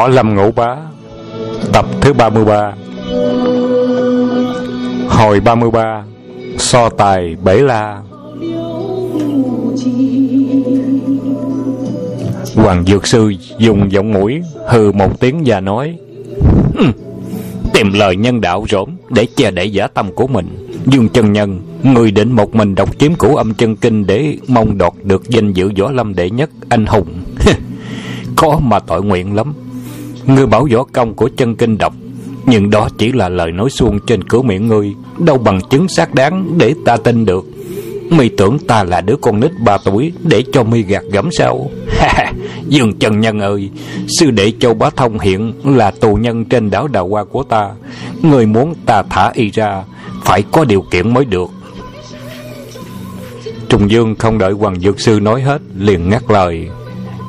Võ Lâm Ngũ Bá, Tập thứ 33 Hồi 33 So tài Bể La. Hoàng Dược Sư dùng giọng mũi, hừ một tiếng và nói Tìm lời nhân đạo rỗm để che đậy giả tâm của mình. Dương chân nhân, Người định một mình đọc chiếm cửu âm chân kinh Để mong đọt được danh dự võ lâm đệ nhất Anh hùng. Có mà tội nguyện lắm. Ngươi bảo võ công của chân kinh độc, Nhưng đó chỉ là lời nói suông trên cửa miệng ngươi. Đâu bằng chứng xác đáng để ta tin được. Mi tưởng ta là đứa con nít ba tuổi Để cho mi gạt gẫm sao? Dương Trần Nhân ơi Sư đệ Châu Bá Thông hiện Là tù nhân trên đảo Đào Hoa của ta. Người muốn ta thả y ra Phải có điều kiện mới được. Trùng Dương không đợi Hoàng Dược Sư nói hết Liền ngắt lời.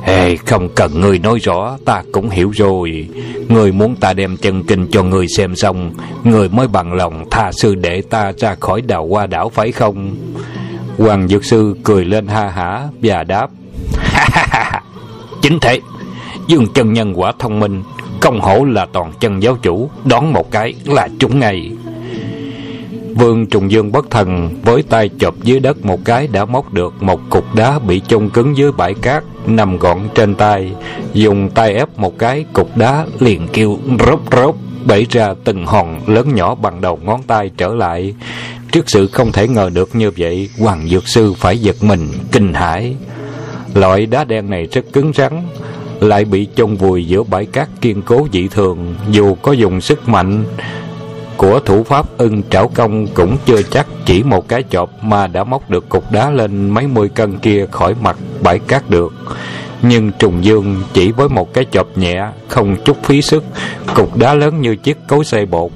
Hey, không cần người nói rõ, ta cũng hiểu rồi. Người muốn ta đem chân kinh cho người xem xong, người mới bằng lòng tha sư để ta ra khỏi đào hoa đảo phải không? Hoàng Dược Sư cười lên ha hả và đáp. Chính thế, Dương chân nhân quả thông minh, công hổ là toàn chân giáo chủ, đón một cái là trúng ngay. Vương Trùng Dương bất thần với tay chộp dưới đất một cái đã móc được một cục đá bị chôn cứng dưới bãi cát nằm gọn trên tay, dùng tay ép một cái cục đá liền kêu rốp rốp bể ra từng hòn lớn nhỏ bằng đầu ngón tay trở lại. Trước sự không thể ngờ được như vậy, Hoàng Dược Sư phải giật mình, kinh hãi. Loại đá đen này rất cứng rắn, lại bị chôn vùi giữa bãi cát kiên cố dị thường, dù có dùng sức mạnh của thủ pháp ưng trảo công cũng chưa chắc chỉ một cái chộp mà đã móc được cục đá lên mấy mươi cân kia khỏi mặt bãi cát được. Nhưng trùng dương chỉ với một cái chộp nhẹ, không chút phí sức, cục đá lớn như chiếc cối xay bột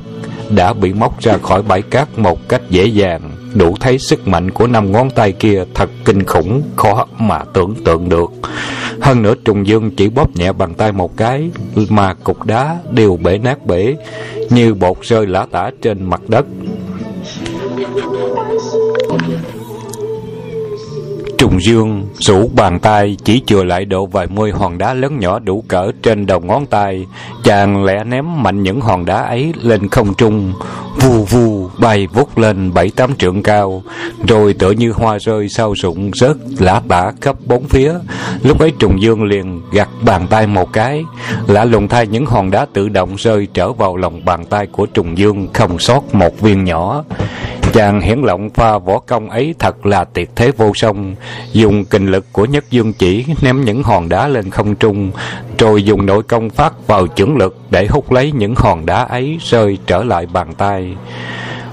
đã bị móc ra khỏi bãi cát một cách dễ dàng. Đủ thấy sức mạnh của năm ngón tay kia thật kinh khủng, khó mà tưởng tượng được. Hơn nữa trùng dương chỉ bóp nhẹ bằng tay một cái mà cục đá đều bể nát bể, như bột rơi lả tả trên mặt đất. Trùng Dương rủ bàn tay chỉ chừa lại độ vài mươi hòn đá lớn nhỏ đủ cỡ trên đầu ngón tay. Chàng lẽ ném mạnh những hòn đá ấy lên không trung, vù vù bay vút lên bảy tám trượng cao, rồi tựa như hoa rơi sau rụng rớt lã tả khắp bốn phía. Lúc ấy Trùng Dương liền gặt bàn tay một cái, lạ lùng thay những hòn đá tự động rơi trở vào lòng bàn tay của Trùng Dương không sót một viên nhỏ. Chàng hiển lộng pha võ công ấy thật là tuyệt thế vô song, dùng kinh lực của nhất dương chỉ ném những hòn đá lên không trung, rồi dùng nội công phát vào chưởng lực để hút lấy những hòn đá ấy rơi trở lại bàn tay.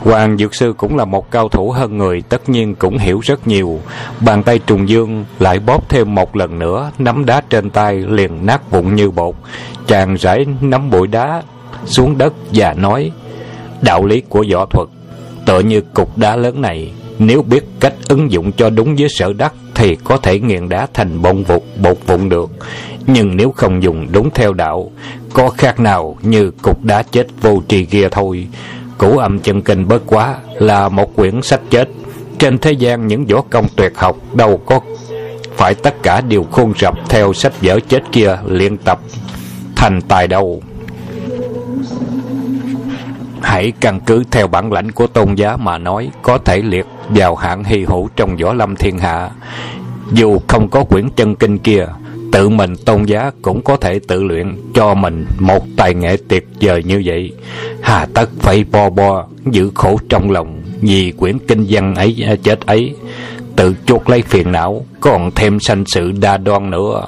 Hoàng Dược Sư cũng là một cao thủ hơn người, tất nhiên cũng hiểu rất nhiều. Bàn tay trùng dương lại bóp thêm một lần nữa, nắm đá trên tay liền nát vụn như bột. Chàng rải nắm bụi đá xuống đất và nói, đạo lý của võ thuật Tựa như cục đá lớn này nếu biết cách ứng dụng cho đúng với sở đắc Thì có thể nghiền đá thành bông vụt bột vụn được. Nhưng nếu không dùng đúng theo đạo, Có khác nào như cục đá chết vô tri kia thôi? Cũ âm chân kinh bớt quá Là một quyển sách chết. Trên thế gian những võ công tuyệt học Đâu có phải tất cả đều khôn rập Theo sách vở chết kia luyện tập Thành tài đâu. Hãy căn cứ theo bản lãnh của tôn giá mà nói, Có thể liệt vào hạng hy hữu trong võ lâm thiên hạ, Dù không có quyển chân kinh kia, Tự mình tôn giá cũng có thể tự luyện cho mình một tài nghệ tuyệt vời như vậy. Hà tất phải bo bo, giữ khổ trong lòng, Vì quyển kinh văn ấy à, chết ấy. Tự chuột lấy phiền não, Còn thêm sanh sự đa đoan nữa.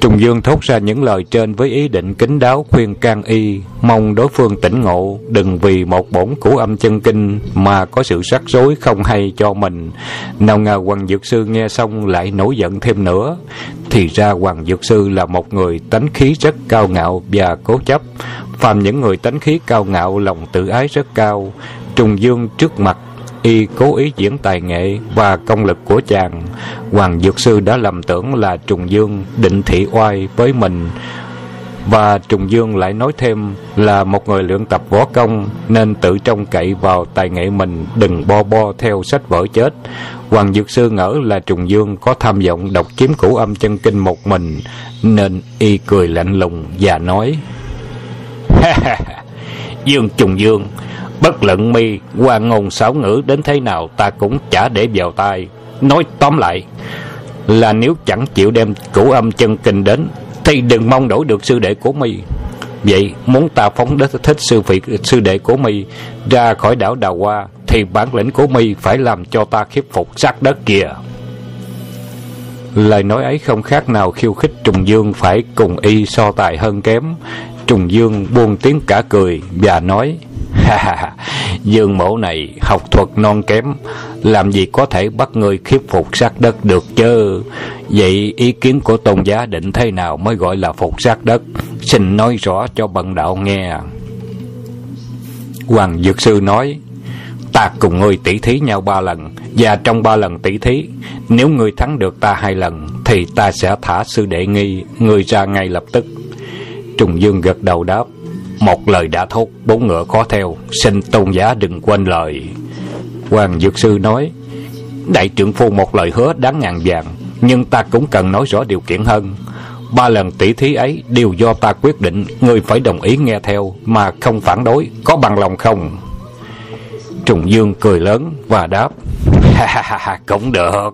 Trùng Dương thốt ra những lời trên với ý định kính đáo khuyên can y, mong đối phương tỉnh ngộ, đừng vì một bổn củ âm chân kinh mà có sự rắc rối không hay cho mình. Nào ngờ Hoàng Dược Sư nghe xong lại nổi giận thêm nữa. Thì ra Hoàng Dược Sư là một người tánh khí rất cao ngạo và cố chấp. Phàm những người tánh khí cao ngạo, lòng tự ái rất cao. Trùng Dương trước mặt y cố ý diễn tài nghệ và công lực của chàng. Hoàng dược sư đã lầm tưởng là trùng dương định thị oai với mình. Và trùng dương lại nói thêm là một người luyện tập võ công nên tự trông cậy vào tài nghệ mình đừng bo bo theo sách vở chết. Hoàng Dược Sư ngỡ là Trùng Dương có tham vọng đọc kiếm cửu âm chân kinh một mình, nên y cười lạnh lùng và nói Dương Trùng Dương, bất luận mi, qua ngôn xảo ngữ đến thế nào ta cũng chả để vào tai. Nói tóm lại, là nếu chẳng chịu đem cửu âm chân kinh đến, thì đừng mong đổi được sư đệ của mi. Vậy muốn ta phóng đất thích sư vị, sư đệ của mi ra khỏi đảo đào hoa, thì bản lĩnh của mi phải làm cho ta khiếp phục sát đất kìa lời nói ấy không khác nào khiêu khích trùng dương phải cùng y so tài hơn kém. Trùng dương buông tiếng cả cười và nói dương mẫu này học thuật non kém, làm gì có thể bắt người khiếp phục sát đất được chứ? Vậy ý kiến của tôn giá định thế nào mới gọi là phục sát đất? Xin nói rõ cho bần đạo nghe. Hoàng dược sư nói, ta cùng ngươi tỷ thí nhau ba lần, và trong ba lần tỷ thí, nếu ngươi thắng được ta hai lần, thì ta sẽ thả sư đệ nghi, ngươi ra ngay lập tức. Trùng dương gật đầu đáp một lời đã thốt, bốn ngựa khó theo. Xin tôn giá đừng quên lời. Hoàng dược sư nói, đại trưởng phu một lời hứa đáng ngàn vàng, nhưng ta cũng cần nói rõ điều kiện hơn. Ba lần tỷ thí ấy đều do ta quyết định người phải đồng ý nghe theo, mà không phản đối, có bằng lòng không? Trùng dương cười lớn và đáp cũng được.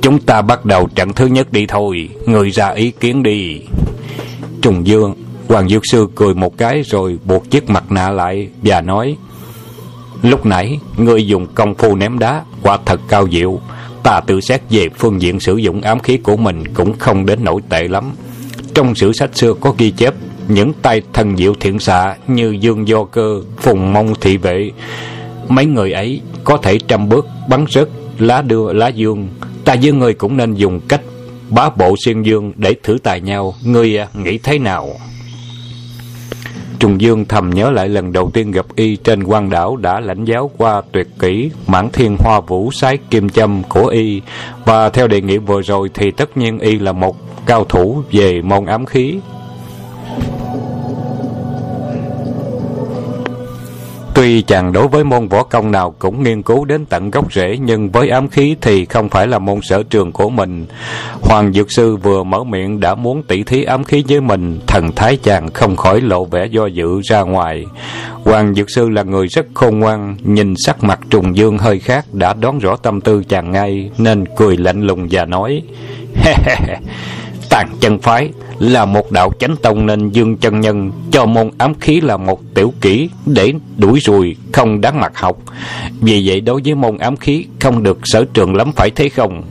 Chúng ta bắt đầu trận thứ nhất đi thôi. Người ra ý kiến đi. Trùng dương Hoàng Dược Sư cười một cái rồi buộc chiếc mặt nạ lại và nói Lúc nãy, ngươi dùng công phu ném đá, quả thật cao diệu. Ta tự xét về phương diện sử dụng ám khí của mình cũng không đến nổi tệ lắm. Trong sử sách xưa có ghi chép, những tay thần diệu thiện xạ như Dương Do Cơ, Phùng Mông Thị Vệ. Mấy người ấy có thể trăm bước bắn rớt lá đưa lá dương. Ta với ngươi cũng nên dùng cách bá bộ xuyên dương để thử tài nhau. Ngươi à, nghĩ thế nào? Trùng Dương thầm nhớ lại lần đầu tiên gặp y trên quan đảo đã lãnh giáo qua tuyệt kỹ mãn thiên hoa vũ sái kim châm của y và theo đề nghị vừa rồi thì tất nhiên y là một cao thủ về môn ám khí. Tuy chàng đối với môn võ công nào cũng nghiên cứu đến tận gốc rễ nhưng với ám khí thì không phải là môn sở trường của mình. Hoàng Dược Sư vừa mở miệng đã muốn tỉ thí ám khí với mình, thần thái chàng không khỏi lộ vẻ do dự ra ngoài. Hoàng Dược Sư là người rất khôn ngoan, nhìn sắc mặt trùng dương hơi khác đã đoán rõ tâm tư chàng ngay nên cười lạnh lùng và nói Tàn chân phái là một đạo chánh tông nên dương chân nhân cho môn ám khí là một tiểu kỹ để đuổi rùi, không đáng mặt học. Vì vậy đối với môn ám khí không được sở trường lắm, phải thế không?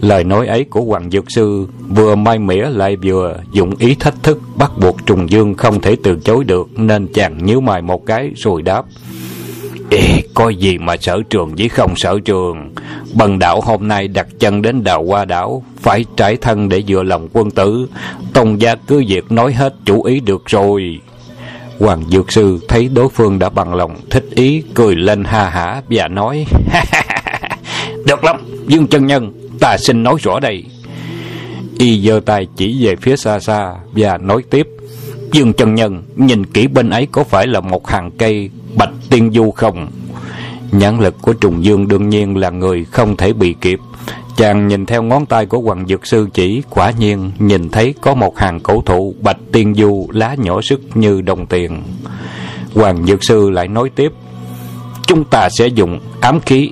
Lời nói ấy của hoàng dược sư vừa mai mỉa lại vừa dụng ý thách thức, bắt buộc trùng dương không thể từ chối được, nên chàng nhíu mày một cái rồi đáp. Ê, có gì mà sở trường với không sở trường? Bần đạo hôm nay đặt chân đến đào hoa đảo Phải trải thân để dựa lòng quân tử. Tông gia cứ việc nói hết chủ ý được rồi. Hoàng Dược Sư thấy đối phương đã bằng lòng thích ý Cười lên ha hả và nói Được lắm Dương chân nhân Ta xin nói rõ đây. Y giơ tay chỉ về phía xa xa Và nói tiếp Dương chân nhân Nhìn kỹ bên ấy có phải là một hàng cây Bạch Tiên Du không? Nhãn lực của Trùng Dương đương nhiên là người không thể bị kịp. Chàng nhìn theo ngón tay của Hoàng Dược Sư chỉ, quả nhiên nhìn thấy có một hàng cổ thụ Bạch Tiên Du lá nhỏ sức như đồng tiền. Hoàng Dược Sư lại nói tiếp, Chúng ta sẽ dùng ám khí,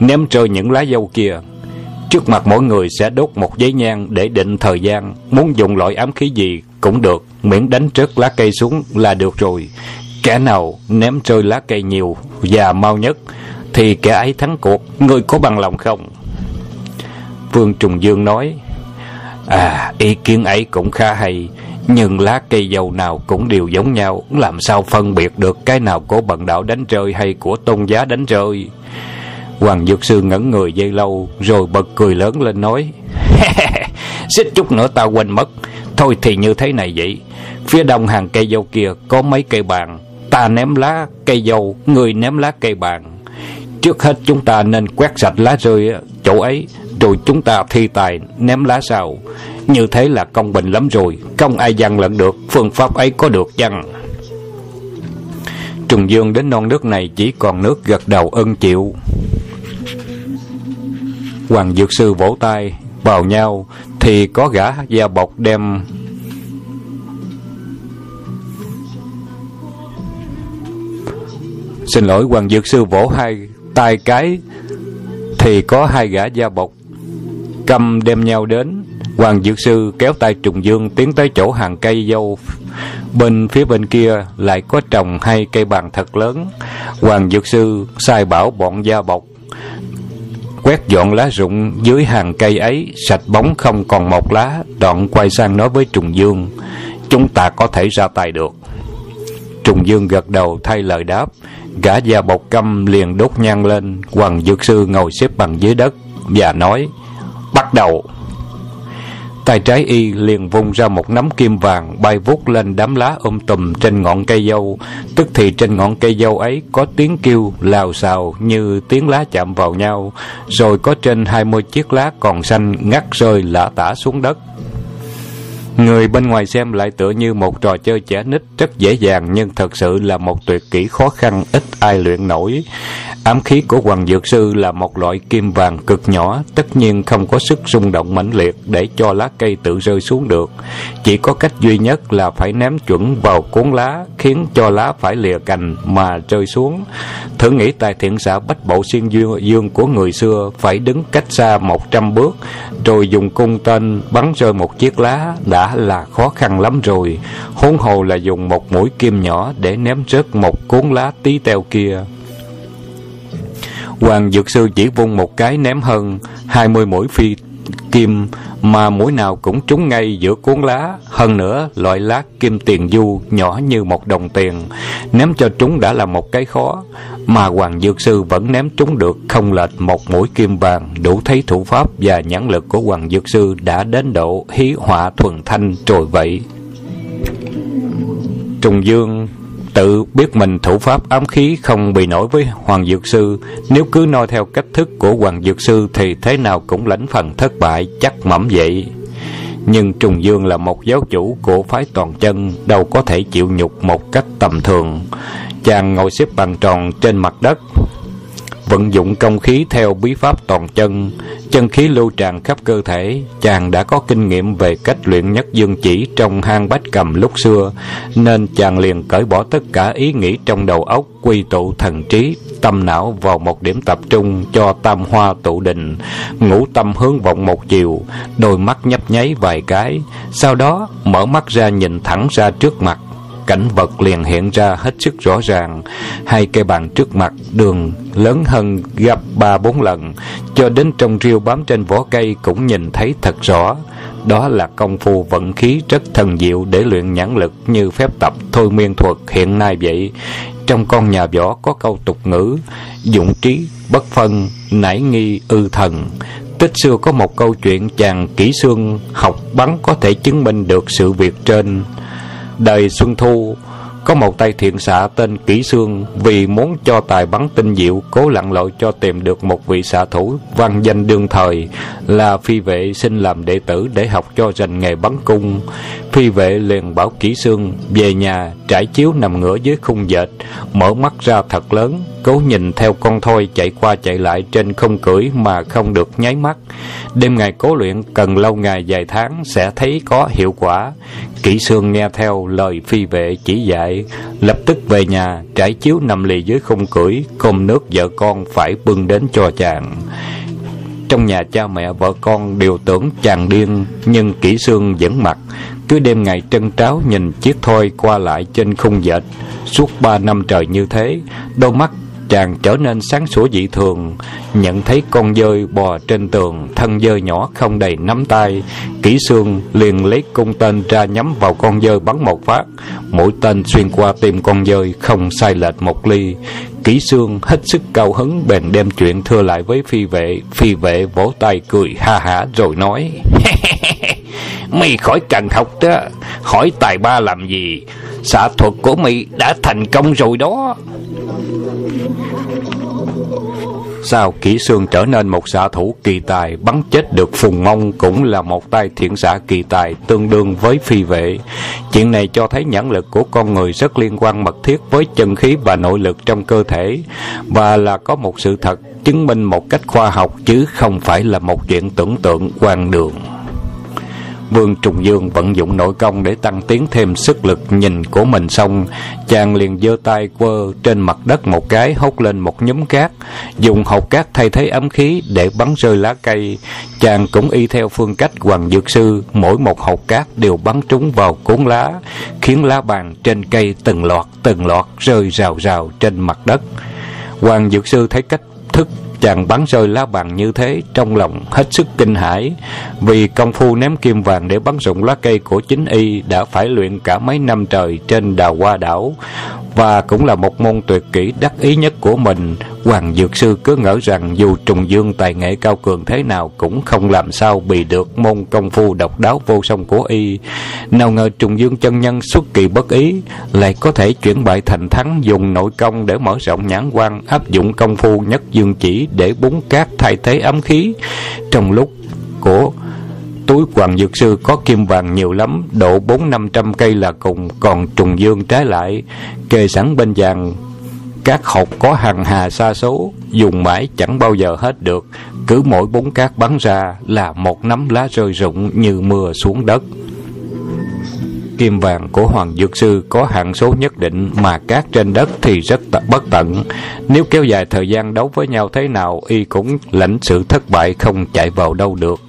ném rơi những lá dâu kia. Trước mặt mỗi người sẽ đốt một giấy nhang để định thời gian. Muốn dùng loại ám khí gì cũng được, miễn đánh rớt lá cây xuống là được rồi. Kẻ nào ném rơi lá cây nhiều và mau nhất thì kẻ ấy thắng cuộc, ngươi có bằng lòng không? Vương Trùng Dương nói, À, ý kiến ấy cũng khá hay, nhưng lá cây dầu nào cũng đều giống nhau, làm sao phân biệt được cái nào của bận đạo đánh rơi hay của tôn giá đánh rơi? Hoàng Dược Sư ngẩn người dây lâu, rồi bật cười lớn lên nói, Xích chút nữa ta quên mất, thôi thì như thế này vậy, phía đông hàng cây dâu kia có mấy cây bàn, ta ném lá cây dâu, người ném lá cây bàn. Trước hết chúng ta nên quét sạch lá rơi chỗ ấy, rồi chúng ta thi tài ném lá sau. Như thế là công bình lắm rồi, không ai dằn lận được, phương pháp ấy có được chăng? Trùng Dương đến non nước này chỉ còn nước gật đầu ân chịu. Hoàng Dược Sư vỗ tay vào nhau thì có gã da bọc đem Xin lỗi, Hoàng Dược Sư vỗ hai tay cái, Thì có hai gã da bọc Cầm đem nhau đến. Hoàng Dược Sư kéo tay Trùng Dương Tiến tới chỗ hàng cây dâu Bên phía bên kia, lại có trồng hai cây bàn thật lớn. Hoàng Dược Sư sai bảo bọn da bọc quét dọn lá rụng dưới hàng cây ấy, sạch bóng không còn một lá, đoạn quay sang nói với trùng dương, chúng ta có thể ra tay được. Trùng dương gật đầu thay lời đáp, gã già bọc căm liền đốt nhang lên, hoàng dược sư ngồi xếp bằng dưới đất và nói, bắt đầu tay trái y liền vung ra một nắm kim vàng, bay vút lên đám lá um tùm trên ngọn cây dâu. Tức thì trên ngọn cây dâu ấy có tiếng kêu, lào xào như tiếng lá chạm vào nhau. Rồi có trên hai mươi chiếc lá còn xanh ngắt rơi lả tả xuống đất. Người bên ngoài xem lại tựa như một trò chơi trẻ nít, rất dễ dàng nhưng thật sự là một tuyệt kỹ khó khăn, ít ai luyện nổi. Ám khí của Hoàng Dược Sư là một loại kim vàng cực nhỏ, tất nhiên không có sức rung động mãnh liệt để cho lá cây tự rơi xuống được. Chỉ có cách duy nhất là phải ném chuẩn vào cuốn lá, khiến cho lá phải lìa cành mà rơi xuống. Thử nghĩ tài thiện xã bách bộ xuyên dương của người xưa phải đứng cách xa một trăm bước, rồi dùng cung tên bắn rơi một chiếc lá đã là khó khăn lắm rồi. Huống hồ là dùng một mũi kim nhỏ để ném rớt một cuốn lá tí teo kia. Hoàng Dược Sư chỉ vung một cái ném hơn hai mươi mũi phi kim mà mũi nào cũng trúng ngay giữa cuốn lá. Hơn nữa, loại lá kim tiền du nhỏ như một đồng tiền. Ném cho trúng đã là một cái khó, mà hoàng dược sư vẫn ném trúng được không lệch một mũi kim vàng. Đủ thấy thủ pháp và nhãn lực của hoàng dược sư đã đến độ hí họa thuần thanh trồi vậy. Trùng dương tự biết mình thủ pháp ám khí không bị nổi với Hoàng Dược Sư. Nếu cứ noi theo cách thức của Hoàng Dược Sư thì thế nào cũng lãnh phần thất bại chắc mẩm vậy. Nhưng Trùng Dương là một giáo chủ của phái toàn chân, đâu có thể chịu nhục một cách tầm thường. Chàng ngồi xếp bằng tròn trên mặt đất, vận dụng công khí theo bí pháp toàn chân, chân khí lưu tràn khắp cơ thể, chàng đã có kinh nghiệm về cách luyện nhất dương chỉ trong hang bách cầm lúc xưa, nên chàng liền cởi bỏ tất cả ý nghĩ trong đầu óc, quy tụ thần trí, tâm não vào một điểm tập trung cho tam hoa tụ định, ngũ tâm hướng vọng một chiều, đôi mắt nhấp nháy vài cái, sau đó mở mắt ra nhìn thẳng ra trước mặt, cảnh vật liền hiện ra hết sức rõ ràng. Hai cây bàn trước mặt, đường lớn hơn gấp ba bốn lần. Cho đến trong riêu bám trên vỏ cây cũng nhìn thấy thật rõ. Đó là công phu vận khí rất thần diệu để luyện nhãn lực như phép tập thôi miên thuật hiện nay vậy. Trong con nhà võ có câu tục ngữ, dụng trí bất phân nảy nghi ư thần. Tích xưa có một câu chuyện chàng kỹ xương học bắn có thể chứng minh được sự việc trên. Đời Xuân Thu, có một tay thiện xạ tên Kỷ Sương vì muốn cho tài bắn tinh diệu, cố lặn lội cho tìm được một vị xạ thủ văn danh đương thời là phi vệ xin làm đệ tử để học cho rành nghề bắn cung. Phi vệ liền bảo kỹ Sương về nhà trải chiếu nằm ngửa dưới khung dệt mở mắt ra thật lớn cố nhìn theo con thoi chạy qua chạy lại trên không cưỡi mà không được nháy mắt. Đêm ngày cố luyện cần lâu ngày dài tháng sẽ thấy có hiệu quả. kỹ Sương nghe theo lời phi vệ chỉ dạy, lập tức về nhà trải chiếu nằm lì dưới khung cưỡi, cơm nước vợ con phải bưng đến cho chàng. Trong nhà cha mẹ vợ con đều tưởng chàng điên, nhưng kỹ Sương vẫn mặt cứ đêm ngày trân tráo nhìn chiếc thoi qua lại trên khung dệt. Suốt ba năm trời như thế, đôi mắt chàng trở nên sáng sủa dị thường. Nhận thấy con dơi bò trên tường thân dơi nhỏ không đầy nắm tay kỹ xương liền lấy cung tên ra nhắm vào con dơi bắn một phát. Mũi tên xuyên qua tim con dơi không sai lệch một ly. Kỹ xương hết sức cao hứng bèn đem chuyện thưa lại với phi vệ. Phi vệ vỗ tay cười ha hả rồi nói mi khỏi cần học đó. Hỏi tài ba làm gì? Xạ thuật của mi đã thành công rồi đó. Sao kỹ xương trở nên một xạ thủ kỳ tài, Bắn chết được Phùng Mông Cũng là một tay thiện xạ kỳ tài Tương đương với phi vệ. Chuyện này cho thấy nhãn lực của con người Rất liên quan mật thiết với chân khí và nội lực trong cơ thể. Và là có một sự thật chứng minh một cách khoa học chứ không phải là một chuyện tưởng tượng quan đường. Vương Trùng Dương vận dụng nội công để tăng tiến thêm sức lực nhìn của mình xong, chàng liền giơ tay quơ trên mặt đất một cái hốt lên một nhúm cát, dùng hột cát thay thế ấm khí để bắn rơi lá cây. Chàng cũng y theo phương cách Hoàng Dược Sư, mỗi một hột cát đều bắn trúng vào cuốn lá, khiến lá bàn trên cây từng loạt từng loạt rơi rào rào trên mặt đất. Hoàng Dược Sư thấy cách thức chàng bắn rơi lá bàn như thế trong lòng hết sức kinh hãi, vì công phu ném kim vàng để bắn rụng lá cây của chính y đã phải luyện cả mấy năm trời trên đào hoa đảo và cũng là một môn tuyệt kỹ đắc ý nhất của mình. Hoàng dược sư cứ ngỡ rằng dù trùng dương tài nghệ cao cường thế nào cũng không làm sao bị được môn công phu độc đáo vô song của y. Nào ngờ trùng dương chân nhân xuất kỳ bất ý, lại có thể chuyển bại thành thắng dùng nội công để mở rộng nhãn quan, áp dụng công phu nhất dương chỉ để búng cát thay thế ấm khí. Trong lúc của túi hoàng dược sư có kim vàng nhiều lắm độ bốn năm trăm cây là cùng còn trùng dương trái lại kề sẵn bên vàng các hộp có hàng hà xa số dùng mãi chẳng bao giờ hết được cứ mỗi bốn cát bắn ra là một nắm lá rơi rụng như mưa xuống đất kim vàng của Hoàng Dược Sư có hạn số nhất định mà cát trên đất thì rất bất tận. Nếu kéo dài thời gian đấu với nhau thế nào, y cũng lãnh sự thất bại không chạy vào đâu được.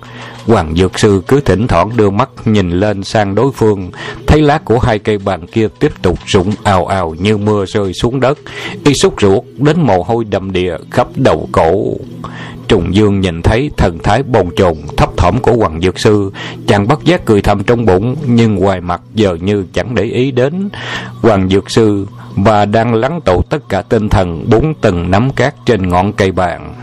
Hoàng Dược Sư cứ thỉnh thoảng đưa mắt nhìn lên sang đối phương, thấy lá của hai cây bàn kia tiếp tục rụng ào ào như mưa rơi xuống đất. Y sút ruột đến mồ hôi đầm đìa khắp đầu cổ. Trùng Dương nhìn thấy thần thái bồn chồn thấp thỏm của Hoàng Dược Sư, chàng bất giác cười thầm trong bụng, nhưng ngoài mặt giờ như chẳng để ý đến. Hoàng Dược Sư và đang lắng tụ tất cả tinh thần bốn tầng nắm cát trên ngọn cây bàn.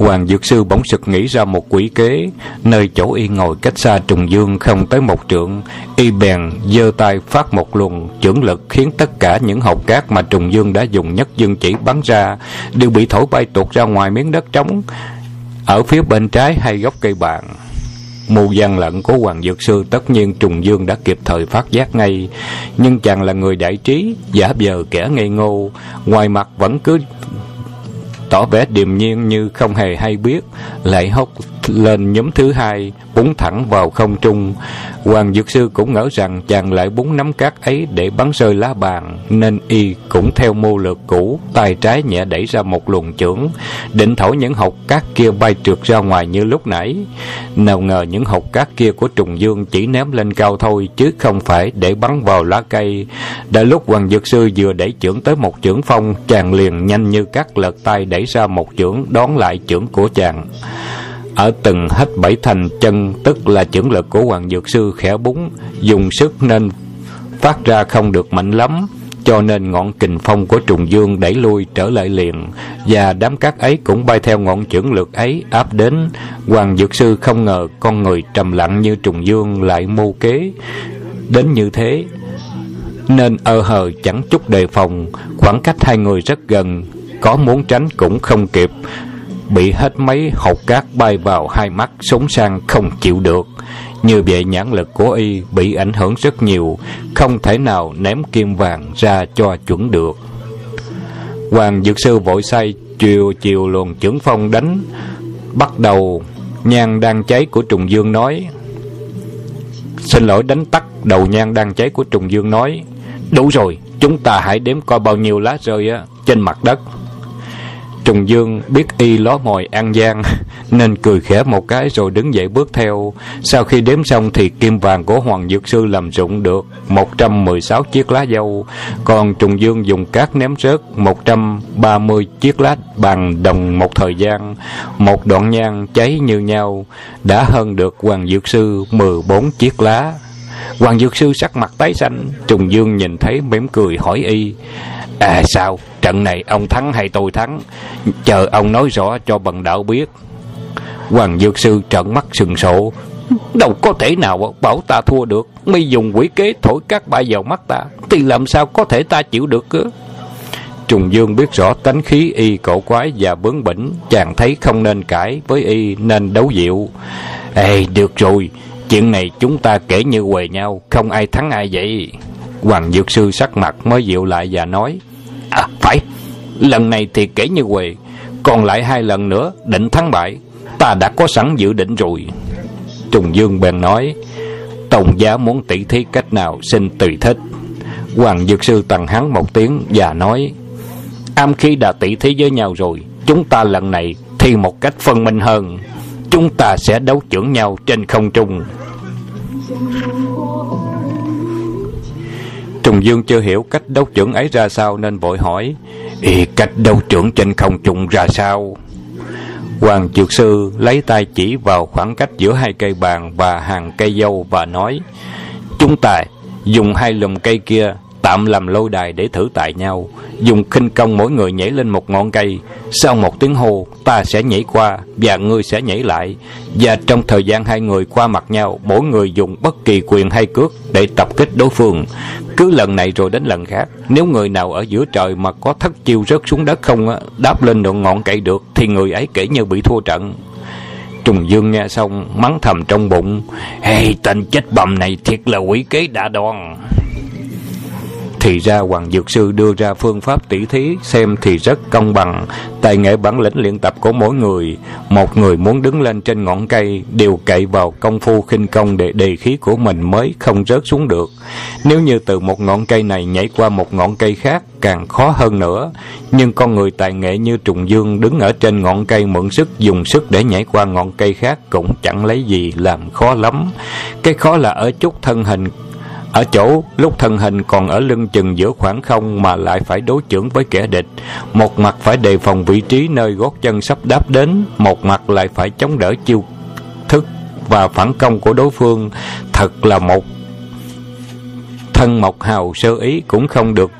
Hoàng Dược Sư bỗng sực nghĩ ra một quỷ kế, nơi chỗ y ngồi cách xa Trùng Dương không tới một trượng, y bèn giơ tay phát một luồng chưởng lực khiến tất cả những hộp cát mà Trùng Dương đã dùng nhất dương chỉ bắn ra đều bị thổi bay tuột ra ngoài miếng đất trống ở phía bên trái hay gốc cây bàn. Mù gian lận của Hoàng Dược Sư tất nhiên Trùng Dương đã kịp thời phát giác ngay, nhưng chàng là người đại trí, giả vờ kẻ ngây ngô, ngoài mặt vẫn cứ tỏ vẻ điềm nhiên như không hề hay biết, lại hốc lên nhóm thứ hai, búng thẳng vào không trung. Hoàng Dược Sư cũng ngỡ rằng chàng lại búng nắm cát ấy để bắn rơi lá bàn, nên y cũng theo mô lược cũ, tay trái nhẹ đẩy ra một luồng chưởng, định thổi những hột cát kia bay trượt ra ngoài như lúc nãy. Nào ngờ những hột cát kia của trùng dương chỉ ném lên cao thôi, chứ không phải để bắn vào lá cây. Đã lúc Hoàng Dược Sư vừa đẩy chưởng tới một chưởng phong, chàng liền nhanh như cắt lật tay đẩy ra một chưởng đón lại chưởng của chàng. Ở từng hết bảy thành chân, Tức là chưởng lực của Hoàng Dược Sư khẽ búng, Dùng sức nên phát ra không được mạnh lắm, cho nên ngọn kình phong của trùng dương đẩy lui trở lại liền, và đám cát ấy cũng bay theo ngọn chưởng lực ấy áp đến. Hoàng dược sư không ngờ con người trầm lặng như trùng dương lại mưu kế. Đến như thế, nên ơ hờ chẳng chút đề phòng, khoảng cách hai người rất gần, có muốn tránh cũng không kịp bị hết mấy hột cát bay vào hai mắt sống sang không chịu được. Như vậy nhãn lực của y bị ảnh hưởng rất nhiều, không thể nào ném kim vàng ra cho chuẩn được. Hoàng dược sư vội say chiều chiều luồn trưởng phong đánh, bắt đầu nhang đang cháy của trùng dương nói. Xin lỗi đánh tắt đầu nhang đang cháy của trùng dương nói. Đủ rồi, chúng ta hãy đếm coi bao nhiêu lá rơi á trên mặt đất. Trùng Dương biết y ló mồi an gian nên cười khẽ một cái rồi đứng dậy bước theo. Sau khi đếm xong thì kim vàng của Hoàng Dược Sư làm dụng được 116 chiếc lá dâu, còn Trùng Dương dùng cát ném rớt 130 chiếc lá bằng đồng một thời gian. Một đoạn nhang cháy như nhau đã hơn được Hoàng Dược Sư 14 chiếc lá. Hoàng Dược Sư sắc mặt tái xanh, Trùng Dương nhìn thấy mỉm cười hỏi y: À sao Trận này ông thắng hay tôi thắng, Chờ ông nói rõ cho bần đạo biết. Hoàng Dược Sư trợn mắt sừng sộ Đâu có thể nào bảo ta thua được. Mi dùng quỷ kế thổi các bại vào mắt ta, Thì làm sao có thể ta chịu được cơ? Trùng Dương biết rõ tánh khí y cổ quái và bướng bỉnh, Chàng thấy không nên cãi với y nên đấu dịu Ê, được rồi, Chuyện này chúng ta kể như quề nhau, Không ai thắng ai vậy. Hoàng Dược Sư sắc mặt mới dịu lại và nói À phải. Lần này thì kể như quề còn lại hai lần nữa, định thắng bại. Ta đã có sẵn dự định rồi. Trùng dương bèn nói, tổng giá muốn tỷ thí cách nào xin tùy thích. Hoàng dược sư tặng hắn một tiếng và nói, am khi đã tỷ thí với nhau rồi, chúng ta lần này thì một cách phân minh hơn. Chúng ta sẽ đấu trưởng nhau trên không trung. Trùng Dương chưa hiểu cách đấu trưởng ấy ra sao nên vội hỏi Ý, cách đấu trưởng trên không trung ra sao? Hoàng Dược Sư lấy tay chỉ vào khoảng cách giữa hai cây bàn và hàng cây dâu và nói Chúng ta dùng hai lùm cây kia tạm làm lôi đài để thử tại nhau. Dùng khinh công mỗi người nhảy lên một ngọn cây. Sau một tiếng hô, ta sẽ nhảy qua và ngươi sẽ nhảy lại. Và trong thời gian hai người qua mặt nhau, mỗi người dùng bất kỳ quyền hay cước để tập kích đối phương. Cứ lần này rồi đến lần khác, nếu người nào ở giữa trời mà có thất chiêu rớt xuống đất không đáp lên được ngọn cây được, thì người ấy kể như bị thua trận. Trùng Dương nghe xong, mắng thầm trong bụng Hey tên chết bầm này thiệt là quỷ kế đã đoan thì ra Hoàng Dược Sư đưa ra phương pháp tỉ thí xem thì rất công bằng. Tài nghệ bản lĩnh luyện tập của mỗi người, một người muốn đứng lên trên ngọn cây đều cậy vào công phu khinh công để đề khí của mình mới không rớt xuống được. Nếu như từ một ngọn cây này nhảy qua một ngọn cây khác càng khó hơn nữa. Nhưng con người tài nghệ như Trùng Dương đứng ở trên ngọn cây mượn sức dùng sức để nhảy qua ngọn cây khác cũng chẳng lấy gì làm khó lắm. Cái khó là ở chút thân hình ở chỗ lúc thân hình còn ở lưng chừng giữa khoảng không mà lại phải đối chưởng với kẻ địch, một mặt phải đề phòng vị trí nơi gót chân sắp đáp đến, một mặt lại phải chống đỡ chiêu thức và phản công của đối phương, thật là một thân mộc hào sơ ý cũng không được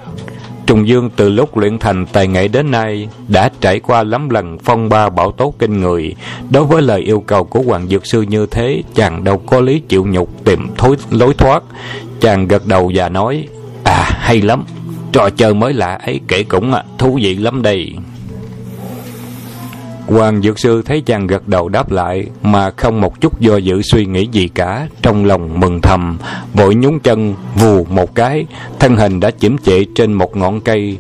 Trùng Dương từ lúc luyện thành tài nghệ đến nay đã trải qua lắm lần phong ba bảo tố kinh người. Đối với lời yêu cầu của Hoàng Dược Sư như thế, chàng đâu có lý chịu nhục tìm thối lối thoát. Chàng gật đầu và nói, À hay lắm, trò chơi mới lạ ấy kể cũng à, thú vị lắm đây. Hoàng Dược Sư thấy chàng gật đầu đáp lại mà không một chút do dự suy nghĩ gì cả, trong lòng mừng thầm, vội nhún chân vù một cái, thân hình đã chỉnh trệ trên một ngọn cây.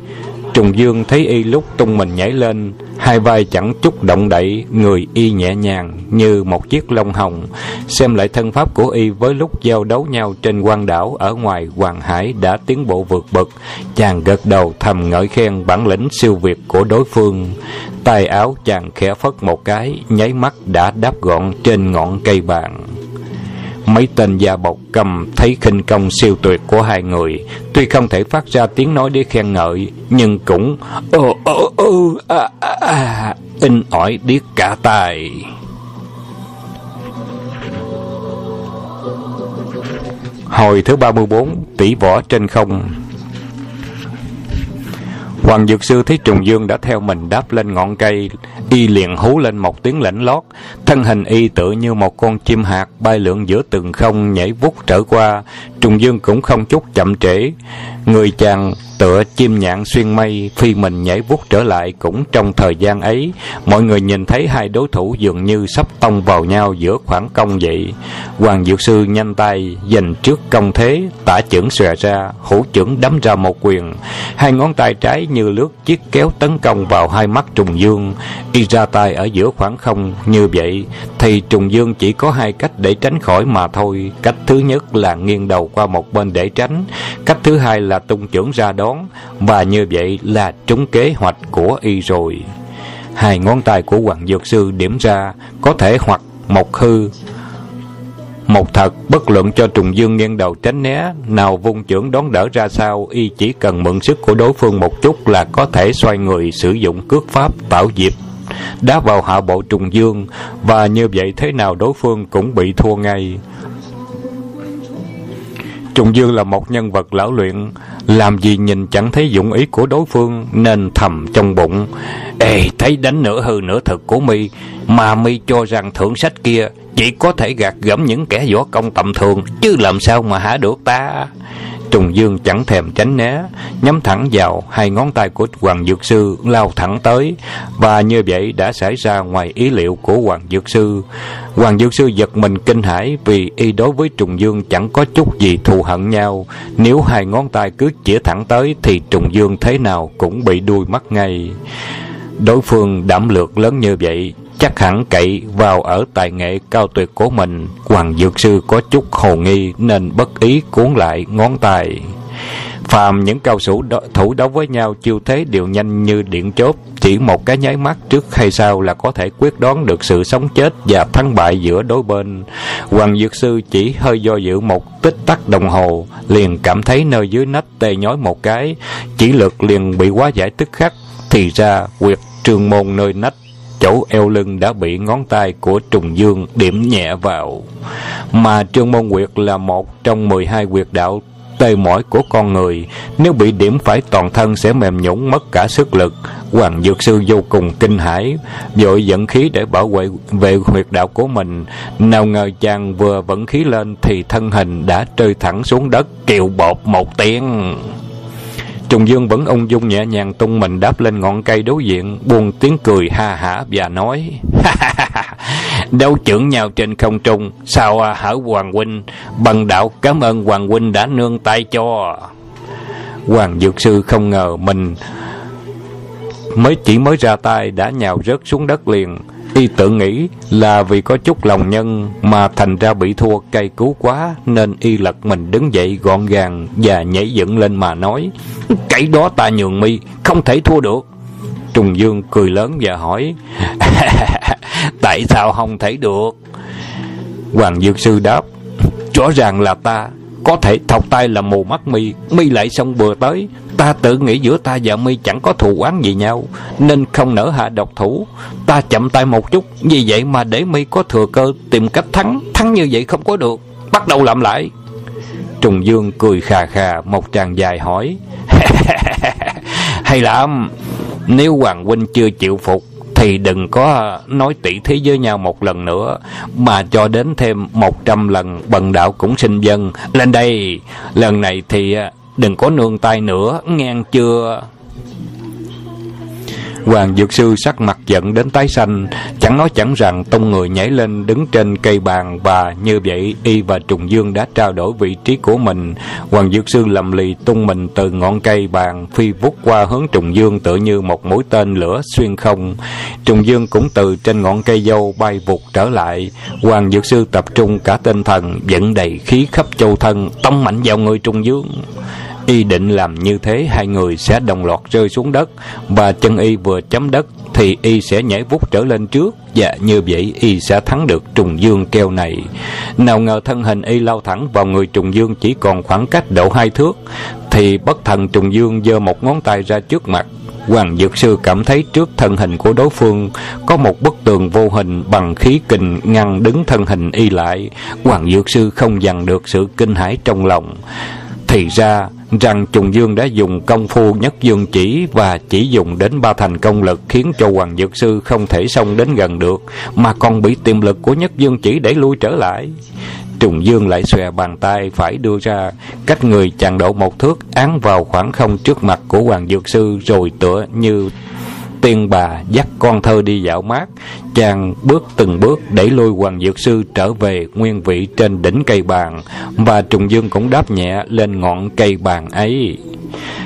Trùng Dương thấy y lúc tung mình nhảy lên, hai vai chẳng chút động đậy, người y nhẹ nhàng như một chiếc lông hồng. Xem lại thân pháp của y với lúc giao đấu nhau trên quan đảo ở ngoài Hoàng Hải đã tiến bộ vượt bậc, chàng gật đầu thầm ngợi khen bản lĩnh siêu việt của đối phương. Tay áo chàng khẽ phất một cái, nháy mắt đã đáp gọn trên ngọn cây vàng. Mấy tên gia bọc cầm thấy khinh công siêu tuyệt của hai người, tuy không thể phát ra tiếng nói để khen ngợi, nhưng cũng ơ ơ ơ à à à, in ỏi điếc cả tai. Hồi thứ 34, tỷ võ trên không Hoàng Dược Sư thấy Trùng Dương đã theo mình đáp lên ngọn cây, y liền hú lên một tiếng lạnh lót. Thân hình y tự như một con chim hạt bay lượn giữa từng không nhảy vút trở qua. Trùng Dương cũng không chút chậm trễ. Người chàng tựa chim nhạn xuyên mây, phi mình nhảy vút trở lại cũng trong thời gian ấy mọi người nhìn thấy hai đối thủ dường như sắp tông vào nhau giữa khoảng công vậy hoàng dược sư nhanh tay giành trước công thế, tả chưởng xòe ra hữu chưởng đấm ra một quyền hai ngón tay trái như lướt chiếc kéo tấn công vào hai mắt trùng dương y ra tay ở giữa khoảng không như vậy, thì trùng dương chỉ có hai cách để tránh khỏi mà thôi. Cách thứ nhất là nghiêng đầu qua một bên để tránh. Cách thứ hai là tung chưởng ra đón. Và như vậy là trúng kế hoạch của y rồi. Hai ngón tay của hoàng dược sư điểm ra, có thể hoặc một hư. Một thật, bất luận cho trùng dương nghiêng đầu tránh né, nào vung chưởng đón đỡ ra sao, y chỉ cần mượn sức của đối phương một chút là có thể xoay người sử dụng cước pháp tạo diệp đá vào hạ bộ trùng dương và như vậy thế nào đối phương cũng bị thua ngay Trùng Dương là một nhân vật lão luyện, làm gì nhìn chẳng thấy dụng ý của đối phương nên thầm trong bụng. Ê, thấy đánh nửa hư nửa thực của mi mà mi cho rằng thượng sách kia chỉ có thể gạt gẫm những kẻ võ công tầm thường, chứ làm sao mà hả được ta. Trùng Dương chẳng thèm tránh né, nhắm thẳng vào hai ngón tay của Hoàng Dược Sư lao thẳng tới, và như vậy đã xảy ra ngoài ý liệu của Hoàng Dược Sư. Hoàng Dược Sư giật mình kinh hãi vì y đối với Trùng Dương chẳng có chút gì thù hận nhau. Nếu hai ngón tay cứ chĩa thẳng tới thì Trùng Dương thế nào cũng bị đuôi mắt ngay. Đối phương đảm lược lớn như vậy, chắc hẳn cậy vào ở tài nghệ cao tuyệt của mình. Hoàng Dược Sư có chút hồ nghi nên bất ý cuốn lại ngón tay. Phàm những cao thủ đo- thủ đấu với nhau chiêu thế đều nhanh như điện chớp, chỉ một cái nháy mắt trước hay sau là có thể quyết đoán được sự sống chết và thắng bại giữa đối bên. Hoàng Dược Sư chỉ hơi do dự một tích tắc đồng hồ, liền cảm thấy nơi dưới nách tê nhói một cái, chỉ lực liền bị quá giải tức khắc, thì ra quyệt trường môn nơi nách chỗ eo lưng đã bị ngón tay của trùng dương điểm nhẹ vào. Mà trương môn quyệt là một trong 12 quyệt đạo tê mỏi của con người, nếu bị điểm phải toàn thân sẽ mềm nhũn mất cả sức lực. Hoàng Dược Sư vô cùng kinh hãi, vội dẫn khí để bảo vệ về huyệt đạo của mình. Nào ngờ chàng vừa vận khí lên thì thân hình đã rơi thẳng xuống đất, kiều bột một tiếng. Trùng Dương vẫn ung dung nhẹ nhàng tung mình đáp lên ngọn cây đối diện, buông tiếng cười ha hả và nói: Đấu trưởng nhau trên không trung, sao à, hở Hoàng huynh, bằng đạo cảm ơn Hoàng huynh đã nương tay cho. Hoàng Dược Sư không ngờ mình mới chỉ mới ra tay đã nhào rớt xuống đất liền. Y tự nghĩ là vì có chút lòng nhân mà thành ra bị thua cay cú quá nên y lật mình đứng dậy gọn gàng và nhảy dựng lên mà nói Cái đó ta nhường mi, không thể thua được. Trùng Dương cười lớn và hỏi Tại sao không thể được? Hoàng Dược Sư đáp Rõ ràng là ta có thể thọc tay là mù mắt mi mi lại xong bừa tới ta tự nghĩ giữa ta và mi chẳng có thù oán gì nhau, nên không nỡ hạ độc thủ. Ta chậm tay một chút, vì vậy mà để mi có thừa cơ tìm cách thắng. Thắng như vậy không có được, bắt đầu làm lại. Trùng dương cười khà khà, một tràng dài hỏi. Hay lắm nếu hoàng huynh chưa chịu phục, thì đừng có nói tỷ thí với nhau một lần nữa, mà cho đến thêm một trăm lần, bần đạo cũng xin dân. Lên đây, lần này thì đừng có nương tay nữa nghe chưa? Hoàng Dược Sư sắc mặt giận đến tái xanh, chẳng nói chẳng rằng tông người nhảy lên đứng trên cây bàn và như vậy y và Trùng Dương đã trao đổi vị trí của mình. Hoàng Dược Sư lầm lì tung mình từ ngọn cây bàn phi vút qua hướng Trùng Dương tựa như một mũi tên lửa xuyên không. Trùng Dương cũng từ trên ngọn cây dâu bay vụt trở lại. Hoàng Dược Sư tập trung cả tinh thần, dẫn đầy khí khắp châu thân, tông mạnh vào người Trùng Dương. Y định làm như thế hai người sẽ đồng loạt rơi xuống đất và chân Y vừa chấm đất thì Y sẽ nhảy vút trở lên trước và như vậy Y sẽ thắng được trùng dương keo này. Nào ngờ thân hình Y lao thẳng vào người trùng dương chỉ còn khoảng cách độ hai thước thì bất thần trùng dương giơ một ngón tay ra trước mặt Hoàng Dược Sư cảm thấy trước thân hình của đối phương có một bức tường vô hình bằng khí kình ngăn đứng thân hình y lại. Hoàng Dược Sư không dằn được sự kinh hãi trong lòng. Thì ra, rằng Trùng Dương đã dùng công phu nhất dương chỉ và chỉ dùng đến ba thành công lực khiến cho Hoàng Dược Sư không thể xông đến gần được, mà còn bị tiềm lực của nhất dương chỉ để lui trở lại. Trùng Dương lại xòe bàn tay phải đưa ra, cách người chàng độ một thước án vào khoảng không trước mặt của Hoàng Dược Sư rồi tựa như tiên bà dắt con thơ đi dạo mát. Chàng bước từng bước đẩy lôi hoàng dược sư trở về nguyên vị trên đỉnh cây bàn, và trùng dương cũng đáp nhẹ lên ngọn cây bàn ấy.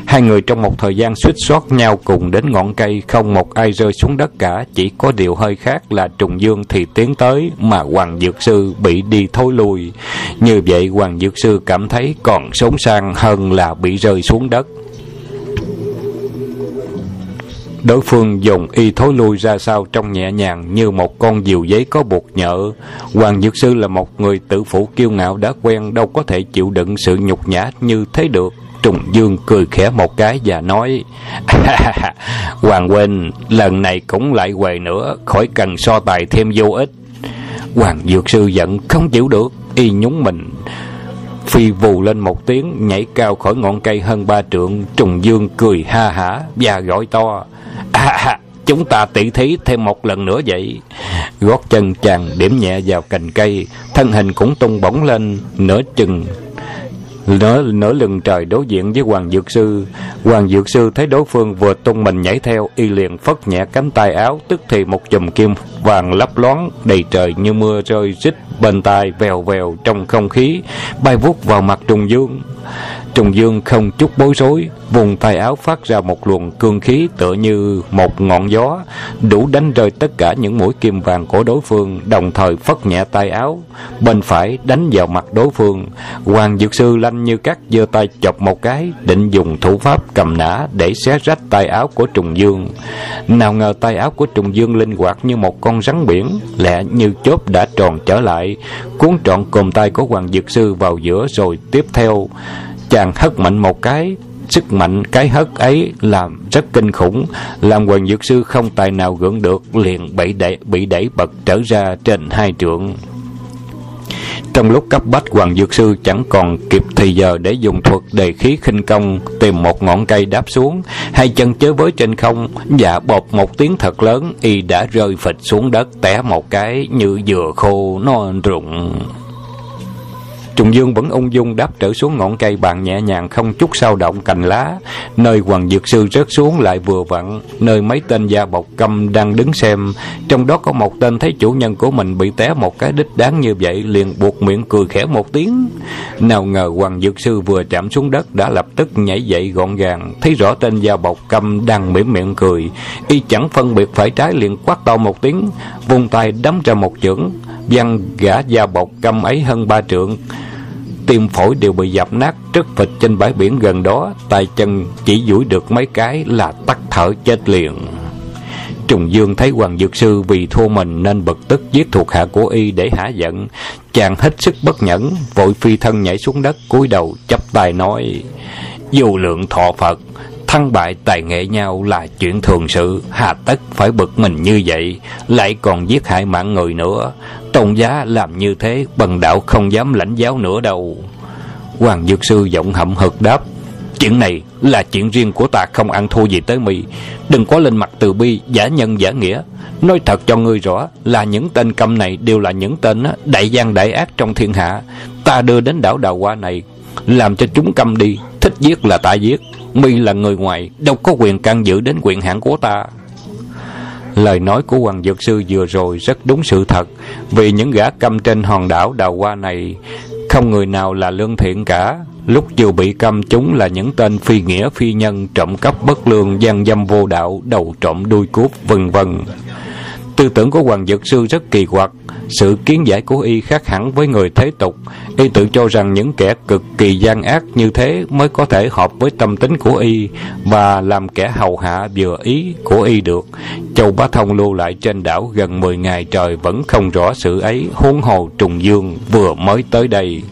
Hai người trong một thời gian suýt soát nhau cùng đến ngọn cây, không một ai rơi xuống đất cả, chỉ có điều hơi khác là trùng dương thì tiến tới mà hoàng dược sư bị đi thối lui. Như vậy, hoàng dược sư cảm thấy còn sống sang hơn là bị rơi xuống đất. Đối phương dùng y thối lui ra sau trong nhẹ nhàng như một con diều giấy có buộc nhợ. Hoàng Dược Sư là một người tự phụ kiêu ngạo đã quen đâu có thể chịu đựng sự nhục nhã như thế được. Trùng Dương cười khẽ một cái và nói Hoàng Huynh, lần này cũng lại quề nữa, khỏi cần so tài thêm vô ích. Hoàng Dược Sư giận không chịu được, y nhúng mình phi vù lên một tiếng nhảy cao khỏi ngọn cây hơn ba trượng trùng dương cười ha hả và gọi to À, chúng ta tỉ thí thêm một lần nữa vậy. Gót chân chàng điểm nhẹ vào cành cây, thân hình cũng tung bổng lên nửa chừng nửa, nửa lưng trời đối diện với Hoàng Dược Sư. Hoàng Dược Sư thấy đối phương vừa tung mình nhảy theo, y liền phất nhẹ cánh tay áo, tức thì một chùm kim vàng lấp loáng đầy trời như mưa rơi rít bên tai vèo vèo trong không khí, bay vút vào mặt Trùng Dương. Trùng Dương không chút bối rối, vùng tay áo phát ra một luồng cương khí tựa như một ngọn gió, đủ đánh rơi tất cả những mũi kim vàng của đối phương, đồng thời phất nhẹ tay áo, bên phải đánh vào mặt đối phương. Hoàng Dược Sư lanh như cắt giơ tay chọc một cái, định dùng thủ pháp cầm nã để xé rách tay áo của Trùng Dương. Nào ngờ tay áo của Trùng Dương linh hoạt như một con con rắn biển, lẹ như chớp đã tròn trở lại, cuốn trọn cồm tay của Hoàng Dược Sư vào giữa rồi tiếp theo. Chàng hất mạnh một cái sức mạnh cái hất ấy làm rất kinh khủng làm hoàng dược sư không tài nào gượng được liền bị đẩy bị đẩy bật trở ra trên hai trượng trong lúc cấp bách, hoàng dược sư chẳng còn kịp thì giờ để dùng thuật đề khí khinh công, tìm một ngọn cây đáp xuống. Hai chân chới với trên không, và bột một tiếng thật lớn, y đã rơi phịch xuống đất, té một cái như dừa khô non rụng. Trùng Dương vẫn ung dung đáp trở xuống ngọn cây bàn nhẹ nhàng không chút sao động cành lá. Nơi Hoàng Dược Sư rớt xuống lại vừa vặn, nơi mấy tên gia bọc câm đang đứng xem. Trong đó có một tên thấy chủ nhân của mình bị té một cái đích đáng như vậy, liền buộc miệng cười khẽ một tiếng. Nào ngờ Hoàng Dược Sư vừa chạm xuống đất đã lập tức nhảy dậy gọn gàng, thấy rõ tên gia bọc câm đang mỉm miệng cười. Y chẳng phân biệt phải trái liền quát to một tiếng, vung tay đấm ra một chưởng, văng gã da bọc căm ấy hơn ba trượng. Tim phổi đều bị dập nát trất phịch trên bãi biển gần đó. Tay chân chỉ duỗi được mấy cái là tắt thở chết liền. Trùng dương thấy hoàng dược sư vì thua mình nên bực tức giết thuộc hạ của y để hả giận. Chàng hết sức bất nhẫn, vội phi thân nhảy xuống đất, cúi đầu chắp tay nói, dù lượng thọ phật thăng bại tài nghệ nhau là chuyện thường sự. Hà tất phải bực mình như vậy, lại còn giết hại mạng người nữa tôn giá làm như thế, bần đạo không dám lãnh giáo nữa đâu. Hoàng dược sư giọng hậm hực đáp, chuyện này là chuyện riêng của ta, không ăn thua gì tới mi. Đừng có lên mặt từ bi, giả nhân giả nghĩa. Nói thật cho ngươi rõ là những tên câm này đều là những tên đại gian đại ác trong thiên hạ. Ta đưa đến đảo đào hoa này, làm cho chúng câm đi, thích giết là ta giết. Mi là người ngoài, đâu có quyền can dự đến quyền hạn của ta lời nói của hoàng dược sư vừa rồi rất đúng sự thật. Vì những gã câm trên hòn đảo đào hoa này, không người nào là lương thiện cả. Lúc vừa bị câm, chúng là những tên phi nghĩa phi nhân, trộm cắp bất lương, gian dâm vô đạo, đầu trộm đuôi cút vân vân. Tư tưởng của Hoàng Dược Sư rất kỳ quặc, sự kiến giải của y khác hẳn với người thế tục. Y tự cho rằng những kẻ cực kỳ gian ác như thế mới có thể hợp với tâm tính của y và làm kẻ hầu hạ vừa ý của y được. Châu Bá Thông lưu lại trên đảo gần 10 ngày trời vẫn không rõ sự ấy, huống hồ Trùng Dương vừa mới tới đây.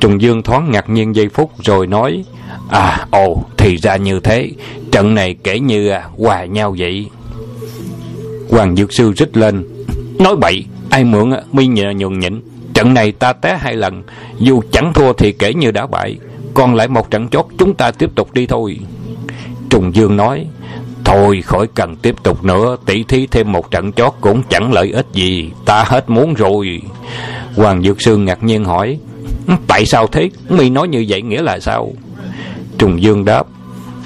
Trùng Dương thoáng ngạc nhiên giây phút rồi nói, À, ồ, thì ra như thế, trận này kể như à, hòa nhau vậy. Hoàng Dược Sư rít lên. Nói bậy, Ai mượn mi nhờ nhường nhịn. Trận này ta té hai lần, Dù chẳng thua thì kể như đã bại. Còn lại một trận chót chúng ta tiếp tục đi thôi. Trùng Dương nói, Thôi, khỏi cần tiếp tục nữa. Tỷ thí thêm một trận chót cũng chẳng lợi ích gì. Ta hết muốn rồi. Hoàng Dược Sư ngạc nhiên hỏi, Tại sao thế? Mi nói như vậy nghĩa là sao? Trùng Dương đáp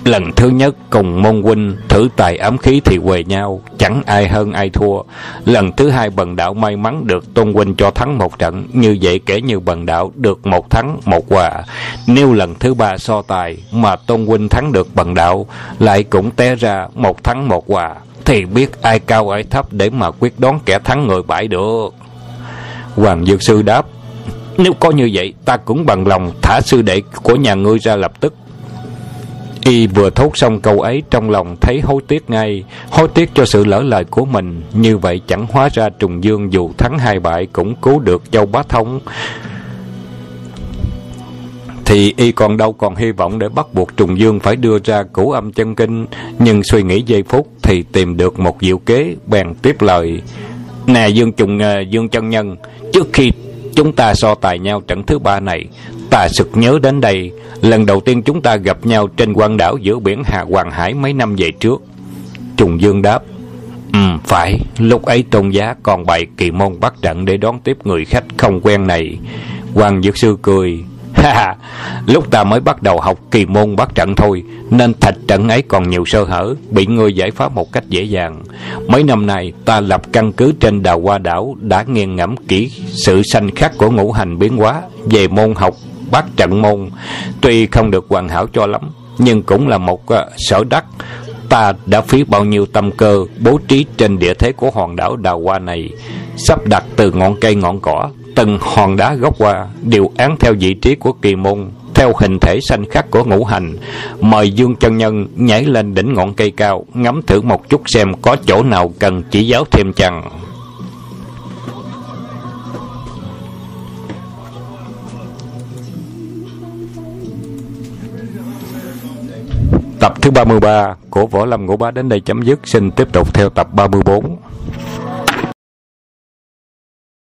Lần thứ nhất cùng môn huynh thử tài ám khí thì quề nhau, chẳng ai hơn ai thua. Lần thứ hai bần đạo may mắn được tôn huynh cho thắng một trận, như vậy kể như bần đạo được một thắng một quà Nếu lần thứ ba so tài mà tôn huynh thắng được bần đạo, lại cũng té ra một thắng một quà thì biết ai cao ai thấp để mà quyết đoán kẻ thắng người bại được. Hoàng Dược Sư đáp, nếu có như vậy, ta cũng bằng lòng thả sư đệ của nhà ngươi ra lập tức Y vừa thốt xong câu ấy trong lòng thấy hối tiếc ngay, hối tiếc cho sự lỡ lời của mình. Như vậy chẳng hóa ra Trùng Dương dù thắng hai bại cũng cứu được Châu Bá Thông. Thì y còn đâu còn hy vọng để bắt buộc Trùng Dương phải đưa ra cửu âm chân kinh. Nhưng suy nghĩ giây phút thì tìm được một diệu kế, bèn tiếp lời. Nè Dương Trùng uh, Dương Chân Nhân, trước khi chúng ta so tài nhau trận thứ ba này, ta sực nhớ đến đây Lần đầu tiên chúng ta gặp nhau trên quan đảo giữa biển Hà Hoàng Hải mấy năm về trước. Trùng Dương đáp, Ừ, phải, lúc ấy tôn giá còn bày kỳ môn bắt trận để đón tiếp người khách không quen này. Hoàng Dược Sư cười, Ha, lúc ta mới bắt đầu học kỳ môn bắt trận thôi, nên thạch trận ấy còn nhiều sơ hở, bị ngươi giải phá một cách dễ dàng. Mấy năm nay, ta lập căn cứ trên đào hoa đảo, đã nghiền ngẫm kỹ sự sanh khắc của ngũ hành biến hóa về môn học bát trận môn. Tuy không được hoàn hảo cho lắm, nhưng cũng là một uh, sở đắc. Ta đã phí bao nhiêu tâm cơ bố trí trên địa thế của hòn đảo đào hoa này, sắp đặt từ ngọn cây ngọn cỏ từng hòn đá gốc hoa đều án theo vị trí của kỳ môn theo hình thể xanh khắc của ngũ hành mời dương chân nhân nhảy lên đỉnh ngọn cây cao ngắm thử một chút xem có chỗ nào cần chỉ giáo thêm chăng Tập thứ 33 của Võ Lâm Ngũ Bá đến đây chấm dứt. Xin tiếp tục theo tập 34.